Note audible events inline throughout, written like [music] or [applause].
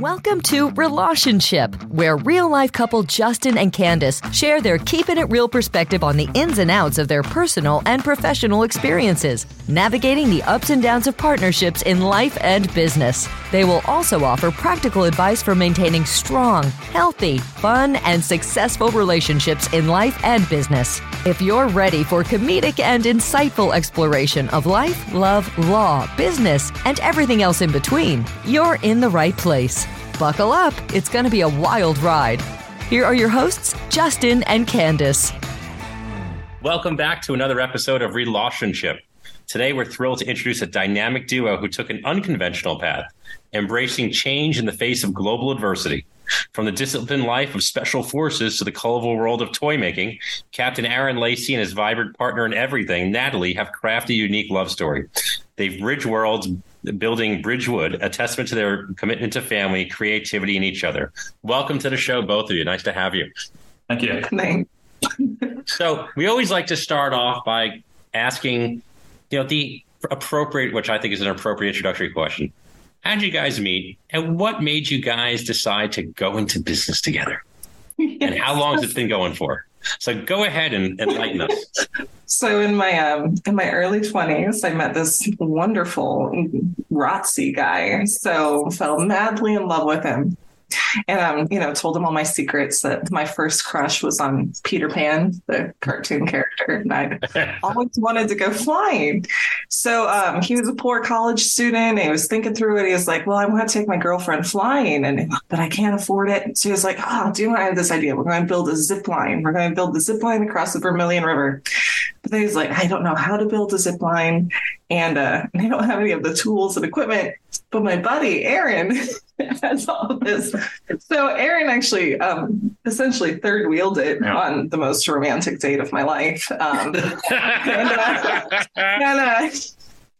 Welcome to Relationship, where real life couple Justin and Candise share their keeping it real perspective on the ins and outs of their personal and professional experiences, navigating the ups and downs of partnerships in life and business. They will also offer practical advice for maintaining strong, healthy, fun, and successful relationships in life and business. If you're ready for comedic and insightful exploration of life, love, law, business, and everything else in between, you're in the right place. Buckle up, it's going to be a wild ride. Here are your hosts, Justin and Candise. Welcome back to another episode of Relationship. Today, we're thrilled to introduce a dynamic duo who took an unconventional path, embracing change in the face of global adversity. From the disciplined life of special forces to the colorful world of toy making, Captain Aaron Lacey and his vibrant partner in everything, Natalie, have crafted a unique love story. They've bridged worlds, building Bridgewood, a testament to their commitment to family, creativity, and each other. Welcome to the show, both of you. Nice to have you. Thank you. Thanks. [laughs] So we always like to start off by asking, you know, the appropriate, which I think is an appropriate introductory question. How did you guys meet, and what made you guys decide to go into business together? And how long has it been going for? So go ahead and enlighten us. So in my um in my early twenties, I met this wonderful ROTC guy. So fell madly in love with him. [laughs] And um, you know, told him all my secrets that my first crush was on Peter Pan, the cartoon [laughs] character, and I [laughs] always wanted to go flying. So um, he was a poor college student. And he was thinking through it. He was like, "Well, I want to take my girlfriend flying, and but I can't afford it." So he was like, "Oh, do you know I have this idea? We're going to build a zip line. We're going to build the zip line across the Vermilion River." But then he's like, "I don't know how to build a zip line, and uh, I don't have any of the tools and equipment." But my buddy Aaron [laughs] has all of this. So Aaron actually um, essentially third wheeled it Yeah. on the most romantic date of my life. Um, [laughs] and, uh, and uh,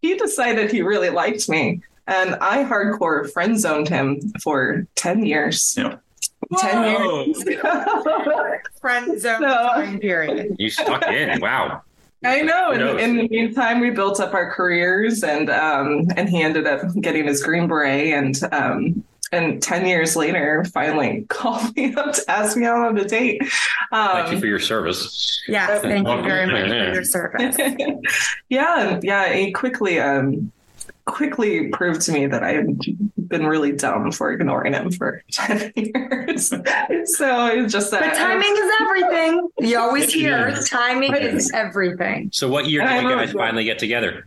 he decided he really liked me. And I hardcore friend zoned him for 10 years. Yeah. 10 years. [laughs] friend zone So- time period. You stuck in. Wow. I know. Who? In, in the meantime, we built up our careers, and um, and he ended up getting his green beret, and um, and ten years later, finally [laughs] called me up to ask me out on a date. Um, Thank you for your service. Yes, thank you very much for your [laughs] service. [laughs] yeah, yeah. He quickly um, quickly proved to me that I had been really dumb for ignoring him for [laughs] ten years. so it's just that But timing is everything. You always hear is. timing Right. is everything. So what year And I did you remember- guys finally get together?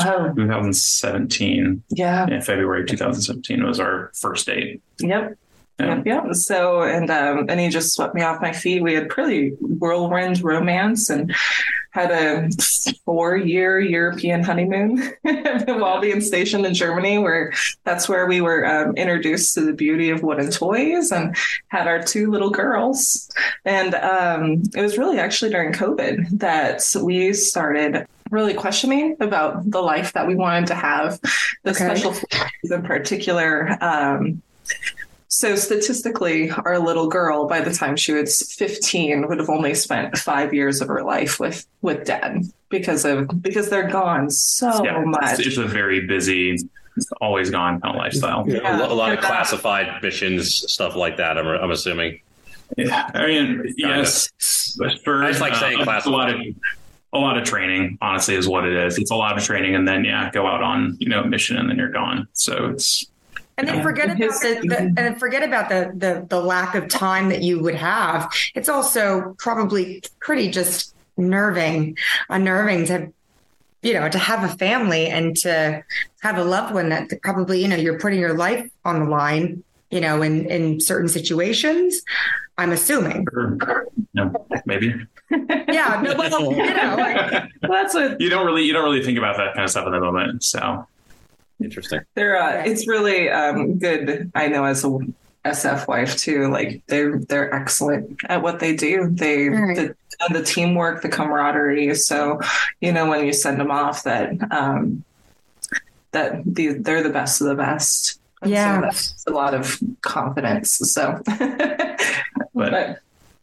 Oh, 2017, yeah. in February 2017 was our first date. Yep. Yeah. Yep. So and um and he just swept me off my feet. We had pretty whirlwind romance and had a four year European honeymoon [laughs] while being stationed in Germany, where that's where we were um, introduced to the beauty of wooden toys and had our two little girls. And um, it was really actually during COVID that we started really questioning about the life that we wanted to have, the Okay. special in particular. Um, so statistically, our little girl, by the time she was 15, would have only spent five years of her life with with dad because of because they're gone so yeah, much. it's, it's a very busy, always gone kind of lifestyle. Yeah. A, lo- a lot of classified missions, stuff like that. I'm, I'm assuming. Yeah, I mean, yes, but for I just like saying uh, a lot of a lot of training. Honestly, is what it is. It's a lot of training, and then yeah, go out on you know mission, and then you're gone. So it's And then Yeah. forget about the, the and then forget about the, the the lack of time that you would have. It's also probably pretty just nerving, unnerving to you know to have a family and to have a loved one that probably you know you're putting your life on the line. You know, in in certain situations, I'm assuming. no, maybe Yeah, no, well, you know, like, [laughs] That's what you don't really you don't really think about that kind of stuff at the moment. So Interesting. they're. Uh, it's really um, good. I know as a SF wife too. Like they're they're excellent at what they do. They Right. the, the teamwork, the camaraderie. So you know when you send them off, that um, that the, they're the best of the best. And so Yeah. that's a lot of confidence. So, [laughs] but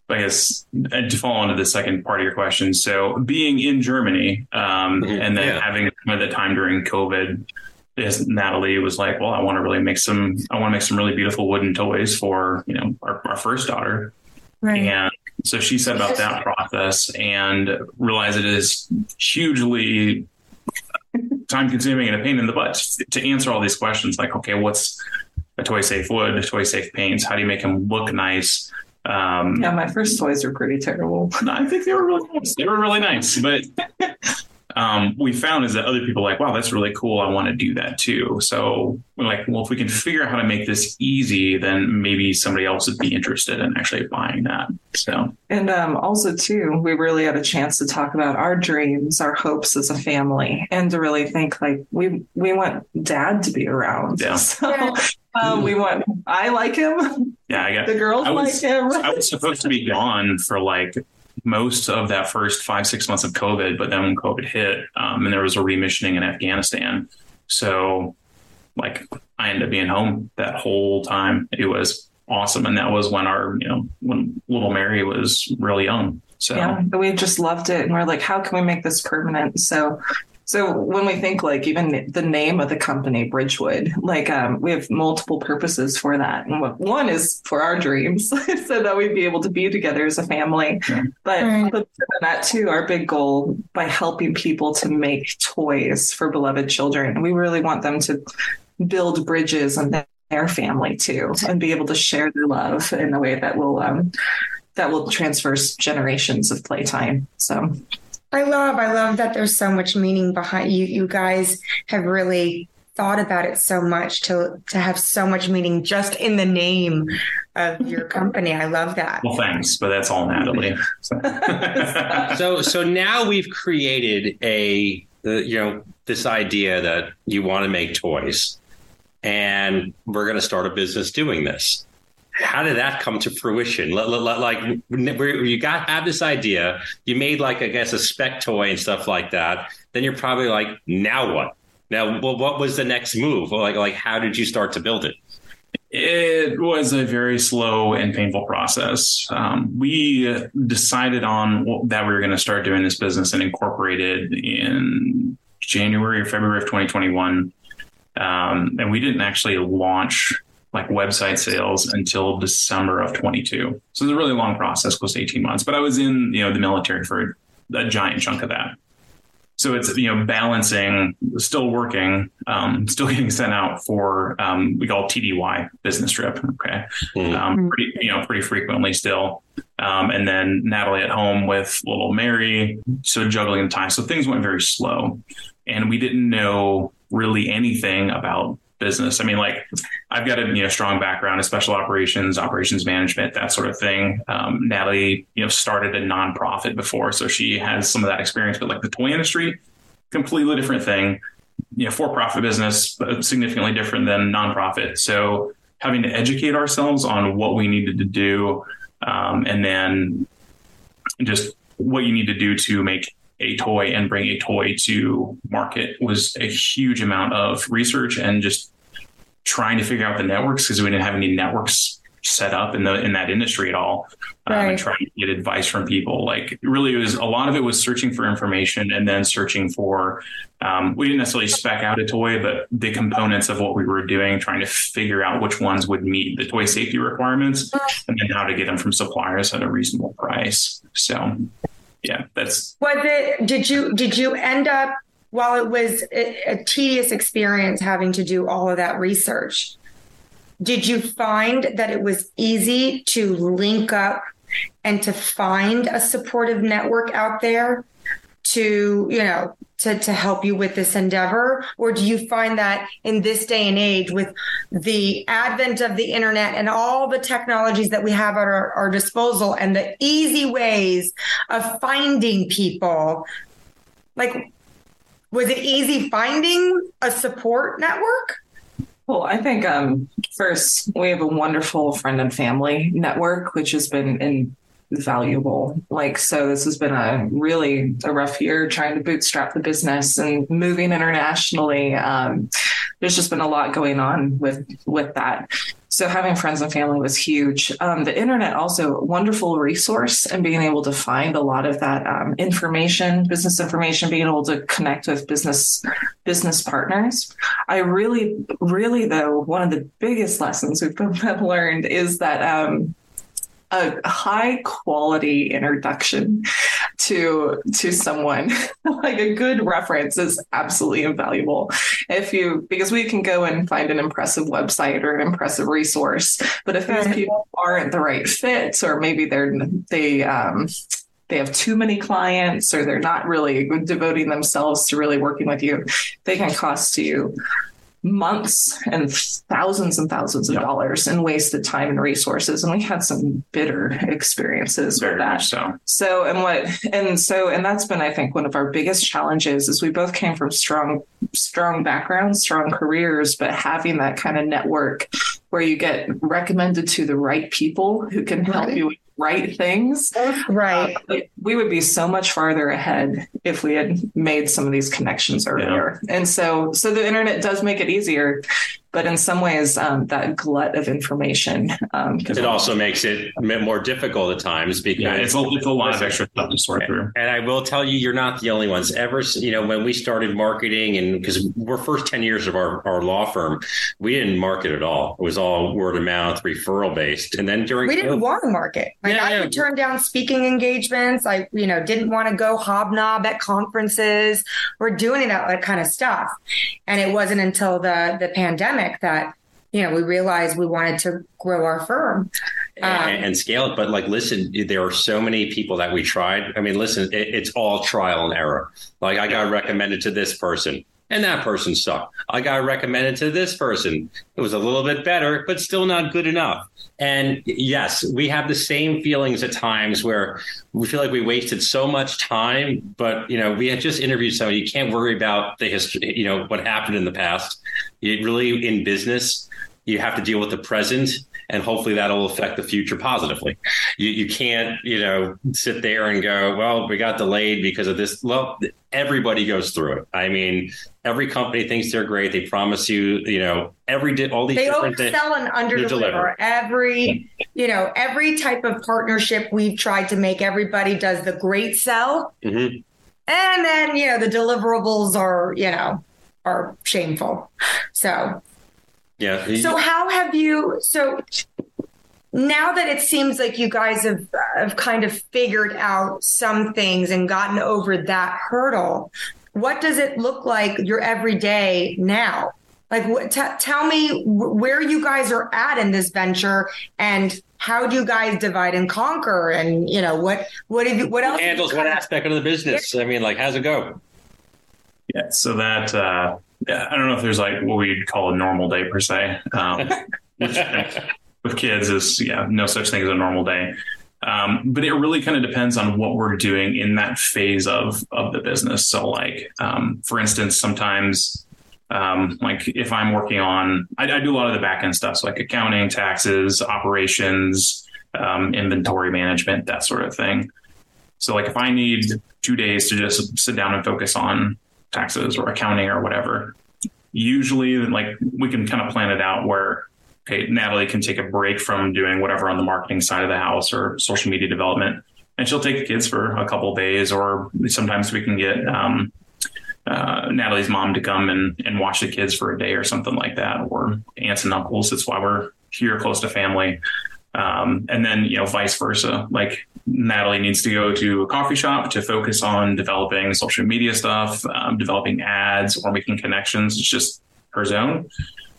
I guess to follow on to the second part of your question. So being in Germany um, Mhm. and then Yeah. having kind of the time during COVID, is Natalie was like, well, I want to really make some, I want to make some really beautiful wooden toys for, you know, our, our first daughter. Right. And so she set about that process and realized it is hugely time consuming and a pain in the butt to answer all these questions. Like, okay, what's a toy safe wood, a toy safe paints? How do you make them look nice? Um, Yeah, my first toys were pretty terrible. I think they were really nice. They were really nice, but [laughs] um, we found is that other people are like, wow, that's really cool. I want to do that too. So we're like, well, if we can figure out how to make this easy, then maybe somebody else would be interested in actually buying that. So And um, also, too, we really had a chance to talk about our dreams, our hopes as a family, and to really think like we we want Dad to be around. Yeah. [laughs] So um, we want. I like him. yeah, I got The girls I was- like him. I was supposed to be gone for like most of that first five, six months of COVID, but then when COVID hit, um, and there was a remissioning in Afghanistan. So, like, I ended up being home that whole time. It was awesome. And that was when our, you know, when little Mary was really young. So, Yeah, we just loved it, and we're like, how can we make this permanent? So, so when we think like even the name of the company, Bridgewood, like um, we have multiple purposes for that, and one is for our dreams, [laughs] so that we'd be able to be together as a family. Yeah. But, Right. but that too, our big goal by helping people to make toys for beloved children, we really want them to build bridges and their family too, and be able to share their love in a way that will um, that will transverse generations of playtime. So I love, I love that there's so much meaning behind you. You guys have really thought about it so much to to have so much meaning just in the name of your [laughs] company. I love that. well, thanks, but that's all Natalie. [laughs] So. so so now we've created a uh, you know this idea that you want to make toys and we're going to start a business doing this how did that come to fruition like you got have this idea you made like i guess a spec toy and stuff like that then you're probably like now what now what was the next move like like how did you start to build it It was a very slow and painful process. Um, we decided on that we were going to start doing this business and incorporated in January or February of 2021. Um, and we didn't actually launch like website sales until December of 22. So it was a really long process, close to 18 months. But I was in, you know, the military for a giant chunk of that. So it's you know balancing, still working, um, still [laughs] getting sent out for um, we call TDY business trip. Okay, Mhm. um, pretty you know pretty frequently still, um, and then Natalie at home with little Mary, so juggling the time. So things went very slow, and we didn't know really anything about business. I mean, like I've got a you know strong background in special operations, operations management, that sort of thing. Um, Natalie, you know, started a nonprofit before, so she has some of that experience. But like the toy industry, completely different thing. You know, for-profit business, significantly different than nonprofit. So having to educate ourselves on what we needed to do, um, and then just what you need to do to make a toy and bring a toy to market was a huge amount of research and just trying to figure out the networks because we didn't have any networks set up in the in that industry at all um, Right. and trying to get advice from people. Like really it was a lot of it was searching for information and then searching for um, we didn't necessarily spec out a toy but the components of what we were doing trying to figure out which ones would meet the toy safety requirements and then how to get them from suppliers at a reasonable price. So yeah that's Was it did you did you end up while it was a, a tedious experience having to do all of that research, did you find that it was easy to link up and to find a supportive network out there to, you know, to, to help you with this endeavor? Or do you find that in this day and age with the advent of the internet and all the technologies that we have at our, our disposal and the easy ways of finding people, like, was it easy finding a support network? Well, I think um, first we have a wonderful friend and family network, which has been invaluable. Like, so this has been a really a rough year trying to bootstrap the business and moving internationally. Um, there's just been a lot going on with with that. so having friends and family was huge. Um, the internet also wonderful resource and being able to find a lot of that um, information, business information, being able to connect with business business partners. I really, really though, one of the biggest lessons we've [laughs] learned is that um, a high quality introduction to to someone. [laughs] Like a good reference is absolutely invaluable. If you because we can go and find an impressive website or an impressive resource but if these people aren't the right fit or maybe they're they um they have too many clients or they're not really devoting themselves to really working with you they can cost you months and thousands and thousands of dollars and wasted time and resources and we had some bitter experiences Very with that so. so and what and so and that's been i think one of our biggest challenges is we both came from strong strong backgrounds strong careers but having that kind of network where you get recommended to the right people who can help Right. you with right things Right. uh, we would be so much farther ahead if we had made some of these connections earlier. And so, so the internet does make it easier, but in some ways, um, that glut of information. Um, it also makes it more difficult at times because Yeah, it's a, it's a lot of extra stuff to sort through. And I will tell you, you're not the only ones. Ever, you know, when we started marketing, and because we're first 10 years of our, our law firm, we didn't market at all. It was all word of mouth, referral based. And then during We didn't COVID- want to market. Like Yeah, I yeah. would turn down speaking engagements. I, you know, didn't want to go hobnob at conferences We're doing that, that kind of stuff. And it wasn't until the the pandemic that, you know, we realized we wanted to grow our firm. Um, and, and scale it. But like, listen, there are so many people that we tried. I mean, listen, it, it's all trial and error. Like, I got recommended to this person. And that person sucked. I got recommended to this person. It was a little bit better, but still not good enough. And yes, we have the same feelings at times where we feel like we wasted so much time. But you know, we had just interviewed somebody. You can't worry about the history. You know what happened in the past. You really in business, you have to deal with the present and hopefully that'll affect the future positively. You, you can't, you know, sit there and go, well, we got delayed because of this. Well, everybody goes through it. I mean, every company thinks they're great. They promise you, you know, every di- all these They different things. oversell and underdeliver. deliver. Every, you know, every type of partnership we've tried to make, everybody does the great sell. Mhm. And then, you know, the deliverables are, you know, are shameful. So Yeah. So how have you? So now that it seems like you guys have have kind of figured out some things and gotten over that hurdle, what does it look like your everyday now? Like, what, t- tell me where you guys are at in this venture, and how do you guys divide and conquer? And you know what what have you what else handles what aspect of the business? I mean, like, how's it go? Yeah, so that uh, yeah, I don't know if there's like what we'd call a normal day per se. Um, [laughs] which, with kids is yeah, no such thing as a normal day. Um, but it really kind of depends on what we're doing in that phase of of the business. So, like um, for instance, sometimes um, like if I'm working on, I, I do a lot of the back end stuff, so like accounting, taxes, operations, um, inventory management, that sort of thing. So, like if I need two days to just sit down and focus on taxes or accounting or whatever, usually like we can kind of plan it out where okay, Natalie can take a break from doing whatever on the marketing side of the house or social media development, and she'll take the kids for a couple days, or sometimes we can get um, uh, Natalie's mom to come and, and watch the kids for a day or something like that, or aunts and uncles. That's why we're here close to family. Um, and then, you know, vice versa. Like Natalie needs to go to a coffee shop to focus on developing social media stuff, um, developing ads, or making connections. It's just her zone.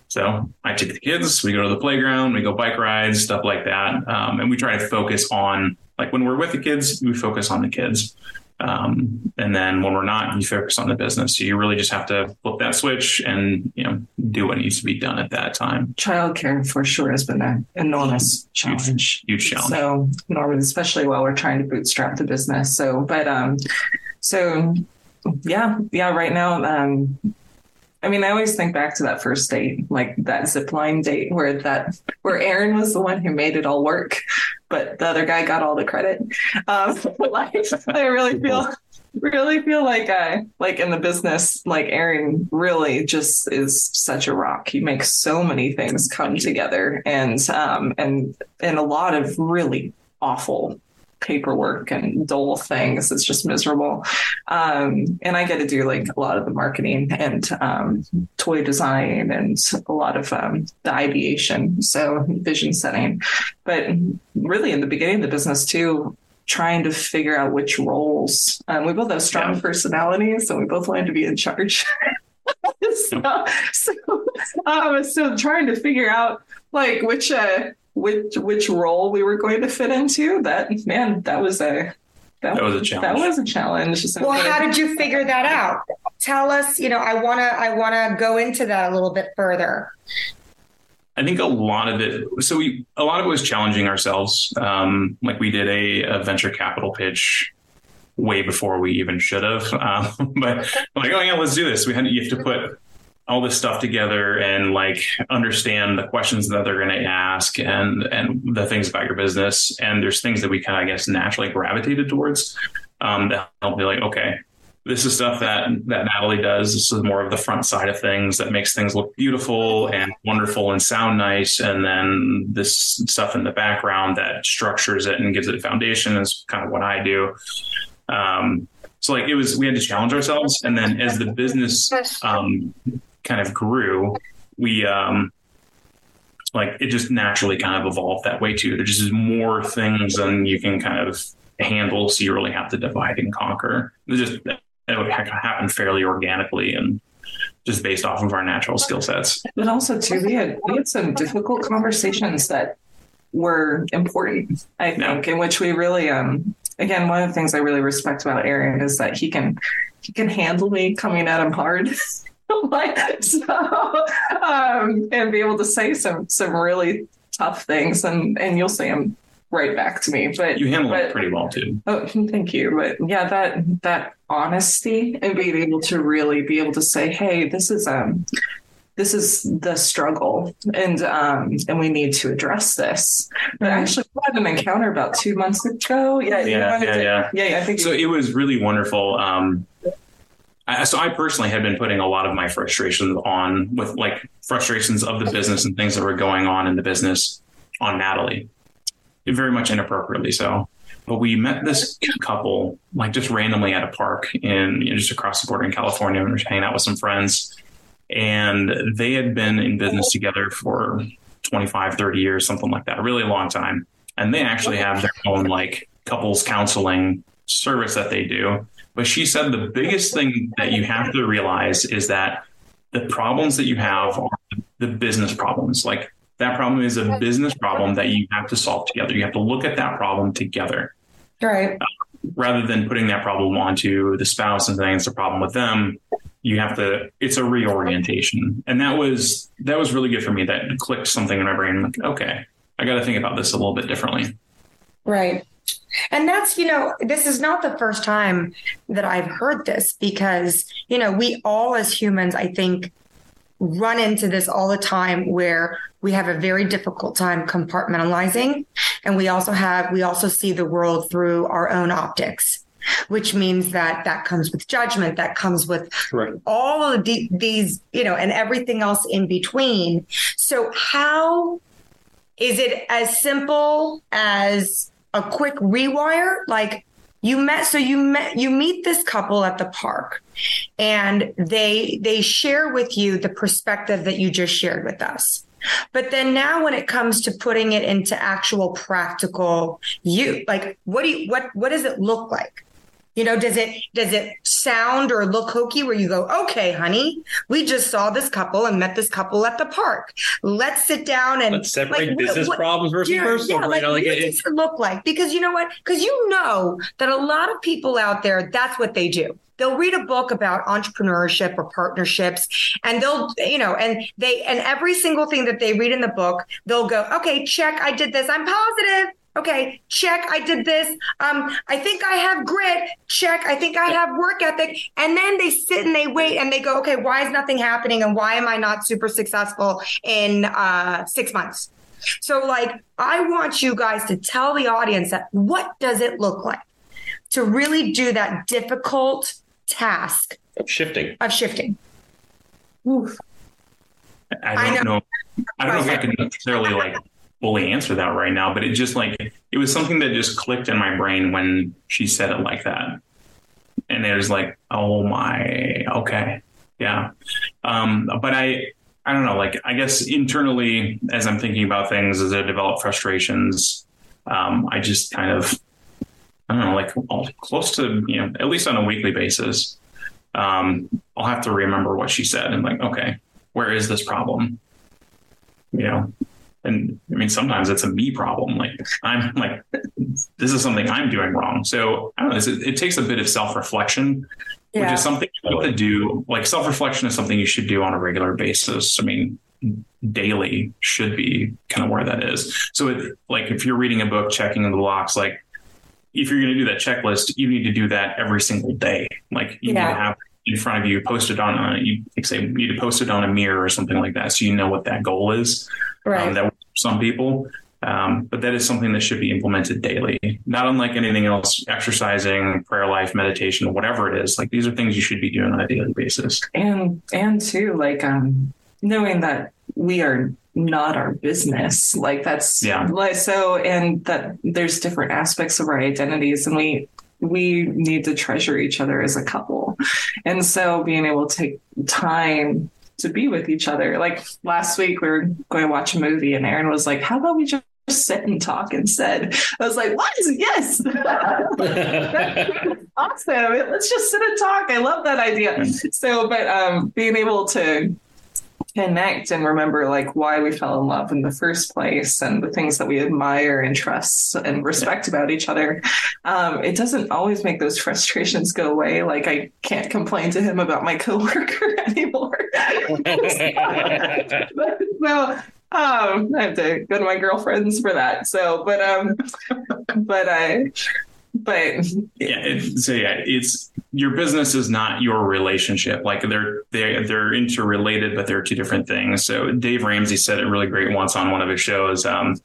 So I take the kids, we go to the playground, we go bike rides, stuff like that. Um, and we try to focus on, like when we're with the kids, we focus on the kids. Um, and then when we're not, you focus on the business. So you really just have to flip that switch and, you know, do what needs to be done at that time. Childcare for sure has been an enormous challenge. Huge challenge. So, normally, especially while we're trying to bootstrap the business. So, but um, so yeah, yeah. Right now, um, I mean, I always think back to that first date, like that zip line date, where that where Aaron was the one who made it all work, but the other guy got all the credit. Um, [laughs] like, I really feel really feel like uh like in the business, like Aaron really just is such a rock. He makes so many things come together and um and and a lot of really awful paperwork and dull things. It's just miserable. Um, and I get to do like a lot of the marketing and um, toy design and a lot of um, the ideation, so vision setting. But really, in the beginning of the business too, trying to figure out which roles. Um, we both have strong yeah. personalities, so we both wanted to be in charge. [laughs] so, so, um, so trying to figure out like which uh, which which role we were going to fit into. That man, that was a that, that was a challenge. That was a challenge. well, how did you figure that out? Tell us. You know, I wanna I wanna go into that a little bit further. I think a lot of it. So we a lot of it was challenging ourselves. Um, like we did a, a venture capital pitch way before we even should have. [laughs] Um, but like, oh yeah, let's do this. We had you have to put all this stuff together and like understand the questions that they're going to ask and and the things about your business. And there's things that we kind of I guess naturally gravitated towards um, that help me like okay this is stuff that that Natalie does. This is more of the front side of things that makes things look beautiful and wonderful and sound nice. And then this stuff in the background that structures it and gives it a foundation is kind of what I do. Um, so like it was we had to challenge ourselves. And then as the business um, kind of grew, we um like it just naturally kind of evolved that way too. There's just more things than you can kind of handle, so you really have to divide and conquer. It just it would happen fairly organically and just based off of our natural skill sets. But also too, we had we had some difficult conversations that were important, I think, yeah. in which we really um again one of the things I really respect about Aaron is that he can he can handle me coming at him hard. [laughs] [laughs] like so um, and be able to say some some really tough things and and you'll say them right back to me but you handle but, it pretty well too. Oh thank you but yeah that that honesty and being able to really be able to say hey this is um this is the struggle and um and we need to address this. But mm-hmm. actually we had an encounter about two months ago. Yeah yeah yeah, yeah, yeah, yeah i think so it was really wonderful um So I personally had been putting a lot of my frustrations on with like frustrations of the business and things that were going on in the business on Natalie, very much inappropriately so. But we met this couple like just randomly at a park in you know, just across the border in California. and We were hanging out with some friends, and they had been in business together for 25, 30 years, something like that, a really long time. And they actually have their own like couples counseling service that they do but she said the biggest thing that you have to realize is that the problems that you have are the business problems. Like that problem is a business problem that you have to solve together. You have to look at that problem together. Right. Uh, rather than putting that problem onto the spouse and saying it's a problem with them, you have to it's a reorientation. And that was that was really good for me. That clicked something in my brain like, okay, I gotta think about this a little bit differently. Right. And that's, you know, this is not the first time that I've heard this because, you know, we all as humans, I think, run into this all the time where we have a very difficult time compartmentalizing. And we also have, we also see the world through our own optics which means that that comes with judgment that comes with right. all of the, these you know and everything else in between so how is it as simple as a quick rewire like you met so you met you meet this couple at the park and they they share with you the perspective that you just shared with us. But then now when it comes to putting it into actual practical you like what do you what what does it look like you know, does it does it sound or look hokey where you go, okay, honey, we just saw this couple and met this couple at the park. Let's sit down and Let's separate like, business what, problems versus yeah, personal. Yeah, like, like what it, does it look like? Because you know what? Because you know that a lot of people out there, that's what they do they'll read a book about entrepreneurship or partnerships and they'll you know and they and every single thing that they read in the book they'll go okay check i did this i'm positive Okay, check. I did this. Um, I think I have grit. Check. I think I have work ethic. And then they sit and they wait and they go, okay, why is nothing happening? And why am I not super successful in uh, six months? So, like, I want you guys to tell the audience that what does it look like to really do that difficult task of Shifting. of shifting. Oof. I I don't know. I don't know if I can necessarily like fully answer that right now, but it just like it was something that just clicked in my brain when she said it like that. And it was like, oh my, okay. Yeah. Um, but I I don't know, like I guess internally as I'm thinking about things as I develop frustrations, um, I just kind of I don't know, like all close to, you know, at least on a weekly basis. Um, I'll have to remember what she said and like, okay, where is this problem? You know, and I mean, sometimes it's a me problem. Like I'm like, this is something I'm doing wrong. So I don't know. It, it takes a bit of self reflection, which is something you have to do. Like self reflection is something you should do on a regular basis. I mean, daily should be kind of where that is. So it, like if you're reading a book, checking the blocks, like if you're going to do that checklist, you need to do that every single day. Like you Yeah. need to have in front of you, post it on a, you like say, you need to post it on a mirror or something like that. So you know what that goal is. right. Um, that some people. Um, but that is something that should be implemented daily, not unlike anything else, exercising, prayer life, meditation, whatever it is. Like these are things you should be doing on a daily basis. and and too like um knowing that we are not our business like that's Yeah. like so and that there's different aspects of our identities and we we need to treasure each other as a couple and so being able to take time to be with each other like last week we were going to watch a movie and aaron was like how about we just sit and talk instead i was like what yes [laughs] awesome. Let's just sit and talk. I love that idea. So, but um, being able to connect and remember like why we fell in love in the first place and the things that we admire and trust and respect about each other. Um, it doesn't always make those frustrations go away. Like i can't complain to him about my [laughs] coworker [laughs] anymore. [laughs] So um, I have to go to my girlfriends for that. So, but um, but I, but Yeah. It, so yeah, it's your business is not your relationship. Like they're they they're interrelated, but they're two different things. So Dave Ramsey said it really great once on one of his shows. Um,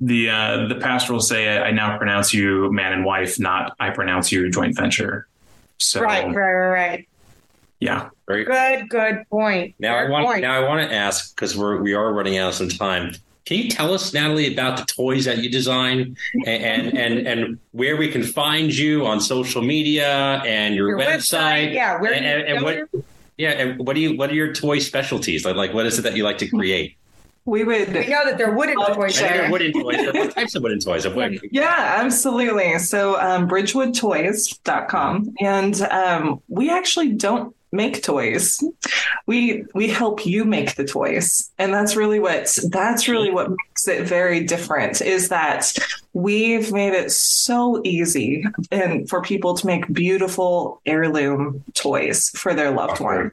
the uh, the pastor will say, "I now pronounce you man and wife, not I pronounce you joint venture." So right, right, right, right. yeah, Very Good, good point. Now I want point. now I want to ask because we're we are running out of some time. Can you tell us, Natalie, about the toys that you design and and and, and where we can find you on social media and your, Your website, yeah, where and, and, and go what yeah and what do you what are your toy specialties like like what is it that you like to create? we would We know that they're wooden Oh, toys I know there. they're wooden toys. but [laughs] What types of wooden toys? Of what- Yeah, absolutely. So um, bridgewoodtoys.com. And um, we actually don't make toys. We we help you make the toys. And that's really what that's really what makes it very different is that we've made it so easy and for people to make beautiful heirloom toys for their loved one.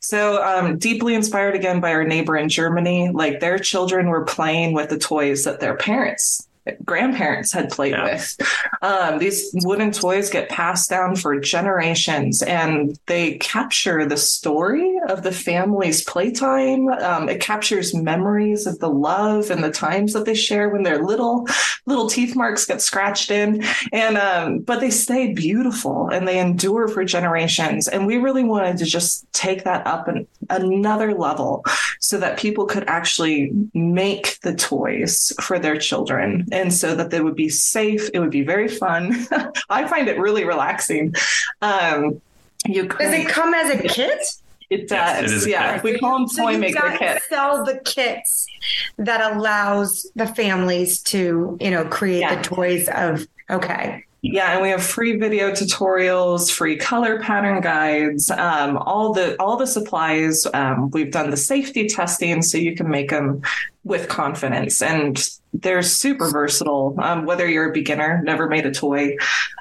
So um, deeply inspired again by our neighbor in Germany, like their children were playing with the toys that their parents grandparents had played Yeah. with. Um, these wooden toys get passed down for generations and they capture the story of the family's playtime. Um, it captures memories of the love and the times that they share when they're little. Little teeth marks get scratched in, and um, but they stay beautiful and they endure for generations. And we really wanted to just take that up an, another level so that people could actually make the toys for their children and so that they would be safe. It would be very fun. [laughs] I find it really relaxing. Um, you could, Does it come as a kit? it does. Yes, it is yeah. kit. We call them So toy you maker kits. Sell the kits that allows the families to, you know, create Yeah. the toys of. Okay. Yeah, and we have free video tutorials, free color pattern guides, um, all the all the supplies. Um, we've done the safety testing, so you can make them with confidence, and they're super versatile. Um, whether you're a beginner, never made a toy,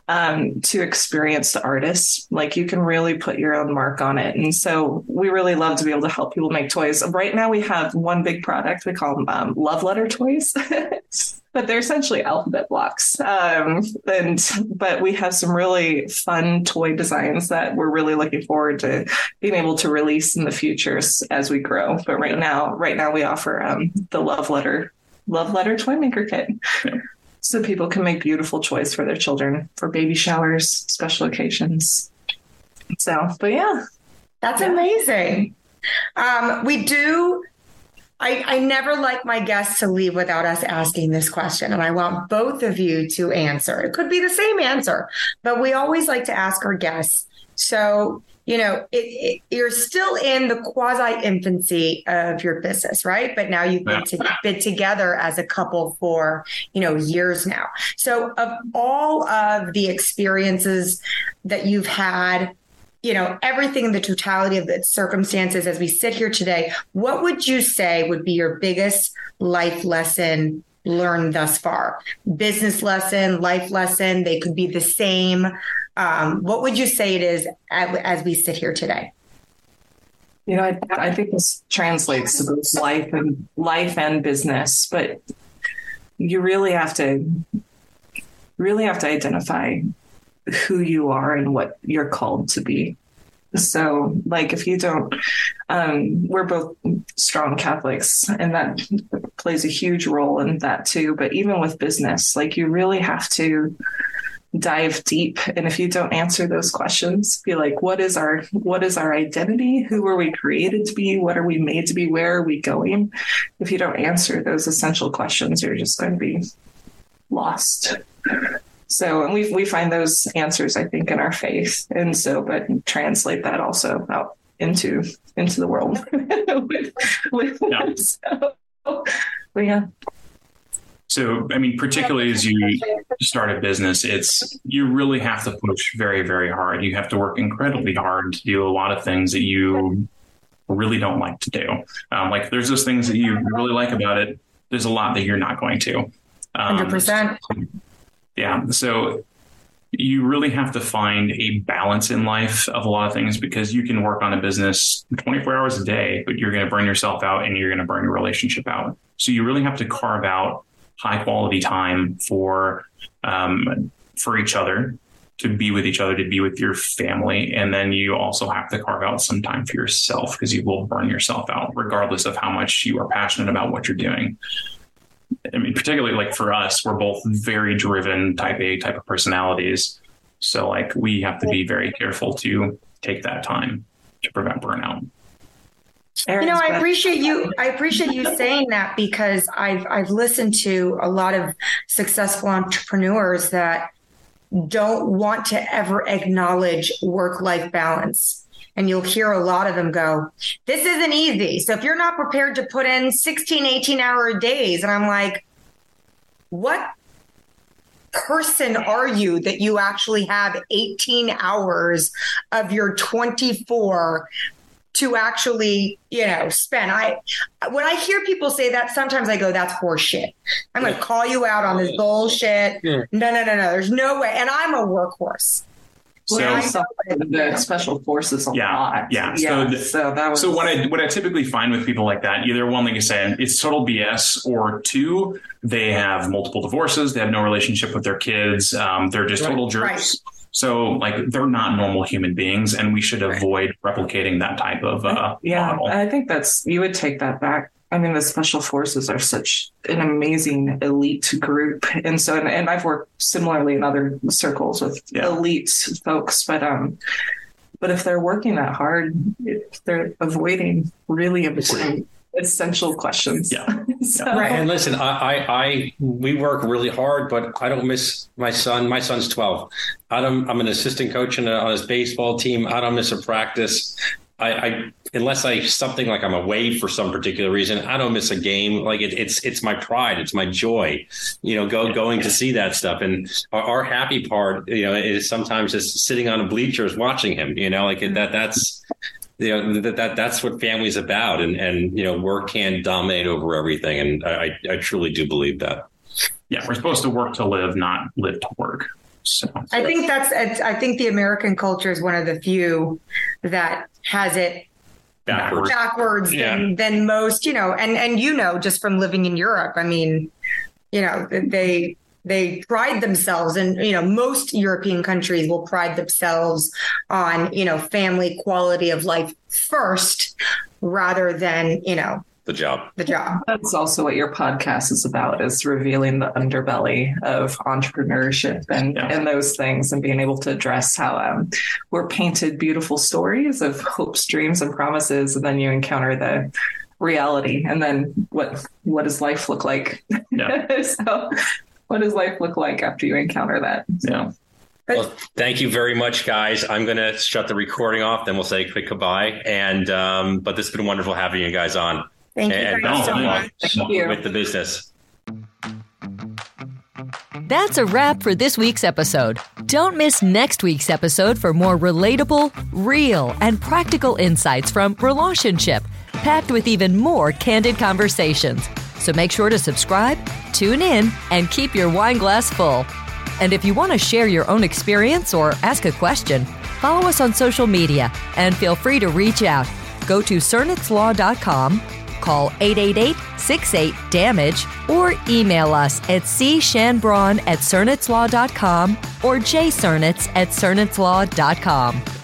um, to experienced artists, like you can really put your own mark on it. And so we really love to be able to help people make toys. Right now, we have one big product we call them um, love letter toys. [laughs] but they're essentially alphabet blocks. Um, and but we have some really fun toy designs that we're really looking forward to being able to release in the futures as we grow. But right now, right now we offer um, the love letter love letter toy maker kit. so people can make beautiful choice for their children for baby showers, special occasions. So, but yeah, that's amazing. Um, we do. I, I never like my guests to leave without us asking this question, and I want both of you to answer. It could be the same answer, but we always like to ask our guests. So, you know, it, it, you're still in the quasi infancy of your business, right? But now you've been, to, been together as a couple for, you know, years now. So, of all of the experiences that you've had, you know, everything, the totality of the circumstances as we sit here today, what would you say would be your biggest life lesson learned thus far? Business lesson, life lesson, they could be the same. Um, what would you say it is as, we sit here today? You know, I, I think this translates to both life and life and business, but you really have to really have to identify who you are and what you're called to be. So, like, if you don't, um, we're both strong Catholics, and that plays a huge role in that too. But even with business, like, you really have to dive deep. And if you don't answer those questions be like what is our what is our identity? Who were we created to be? What are we made to be? Where are we going? If you don't answer those essential questions you're just going to be lost. So and we we find those answers i think in our faith. And so but translate that also out into into the world. [laughs] With, with yeah. So, yeah so, I mean, particularly as you start a business, it's you really have to push very, very hard. You have to work incredibly hard to do a lot of things that you really don't like to do. Um, like, there's those things that you really like about it. There's a lot that you're not going to. Hundred um, percent. Yeah. So you really have to find a balance in life of a lot of things because you can work on a business 24 hours a day, but you're going to burn yourself out and you're going to burn your relationship out. So you really have to carve out high quality time for um, for each other to be with each other, to be with your family. And then you also have to carve out some time for yourself because you will burn yourself out, regardless of how much you are passionate about what you're doing. I mean, particularly like for us, we're both very driven type A type of personalities. So, like, we have to be very careful to take that time to prevent burnout you know, I appreciate you. I appreciate you saying that because I've I've listened to a lot of successful entrepreneurs that don't want to ever acknowledge work life balance. And you'll hear a lot of them go, This isn't easy. So if you're not prepared to put in 16, 18 hour days, and I'm like, What person are you that you actually have 18 hours of your 24 to actually, you know, spend. I when I hear people say that, sometimes I go, "That's horseshit." I'm going to call you out on this bullshit. No, no, no, no. There's no way. And I'm a workhorse. So, so the special forces a yeah, lot. Yeah. yeah. So, the, so that was so what I what I typically find with people like that, either one, like I said, it's total BS, or two, they have multiple divorces, they have no relationship with their kids, um, they're just right. total jerks. Right so like they're not normal human beings, and we should avoid replicating that type of uh, yeah. Model. I think that's you would take that back. I mean, the special forces are such an amazing elite group, and so and, and I've worked similarly in other circles with yeah. elite folks, but um, but if they're working that hard, they're avoiding really important essential questions. Yeah. [laughs] so. Right. And listen, I, I, I, we work really hard, but I don't miss my son. My son's 12. I don't, I'm an assistant coach a, on his baseball team. I don't miss a practice. I, I, unless I something like I'm away for some particular reason, I don't miss a game. Like it, it's it's my pride, it's my joy, you know, go going to see that stuff. And our, our happy part, you know, is sometimes just sitting on a bleachers watching him. You know, like that. That's you know that, that that's what family's about and and you know work can dominate over everything and i i truly do believe that yeah we're supposed to work to live not live to work so i think that's i think the american culture is one of the few that has it backwards, backwards yeah. than, than most you know and and you know just from living in europe i mean you know they they pride themselves and you know most european countries will pride themselves on you know family quality of life first rather than you know the job. The job. That's also what your podcast is about is revealing the underbelly of entrepreneurship and, Yeah. and those things and being able to address how um, we're painted beautiful stories of hopes, dreams, and promises, and then you encounter the reality. And then what what does life look like? Yeah. [laughs] so what does life look like after you encounter that? Yeah. Well, thank you very much, guys. I'm going to shut the recording off, then we'll say a quick goodbye. And um, but this has been wonderful having you guys on Thank you and guys no, so yeah. much. Thank you. with the business. That's a wrap for this week's episode. Don't miss next week's episode for more relatable, real, and practical insights from Relationship, packed with even more candid conversations. So make sure to subscribe, tune in, and keep your wine glass full. And if you want to share your own experience or ask a question, follow us on social media and feel free to reach out. Go to cernitzlaw.com, call 888-68-DAMAGE, or email us at cshanbron at cernitzlaw.com or jcernitz at cernitzlaw.com.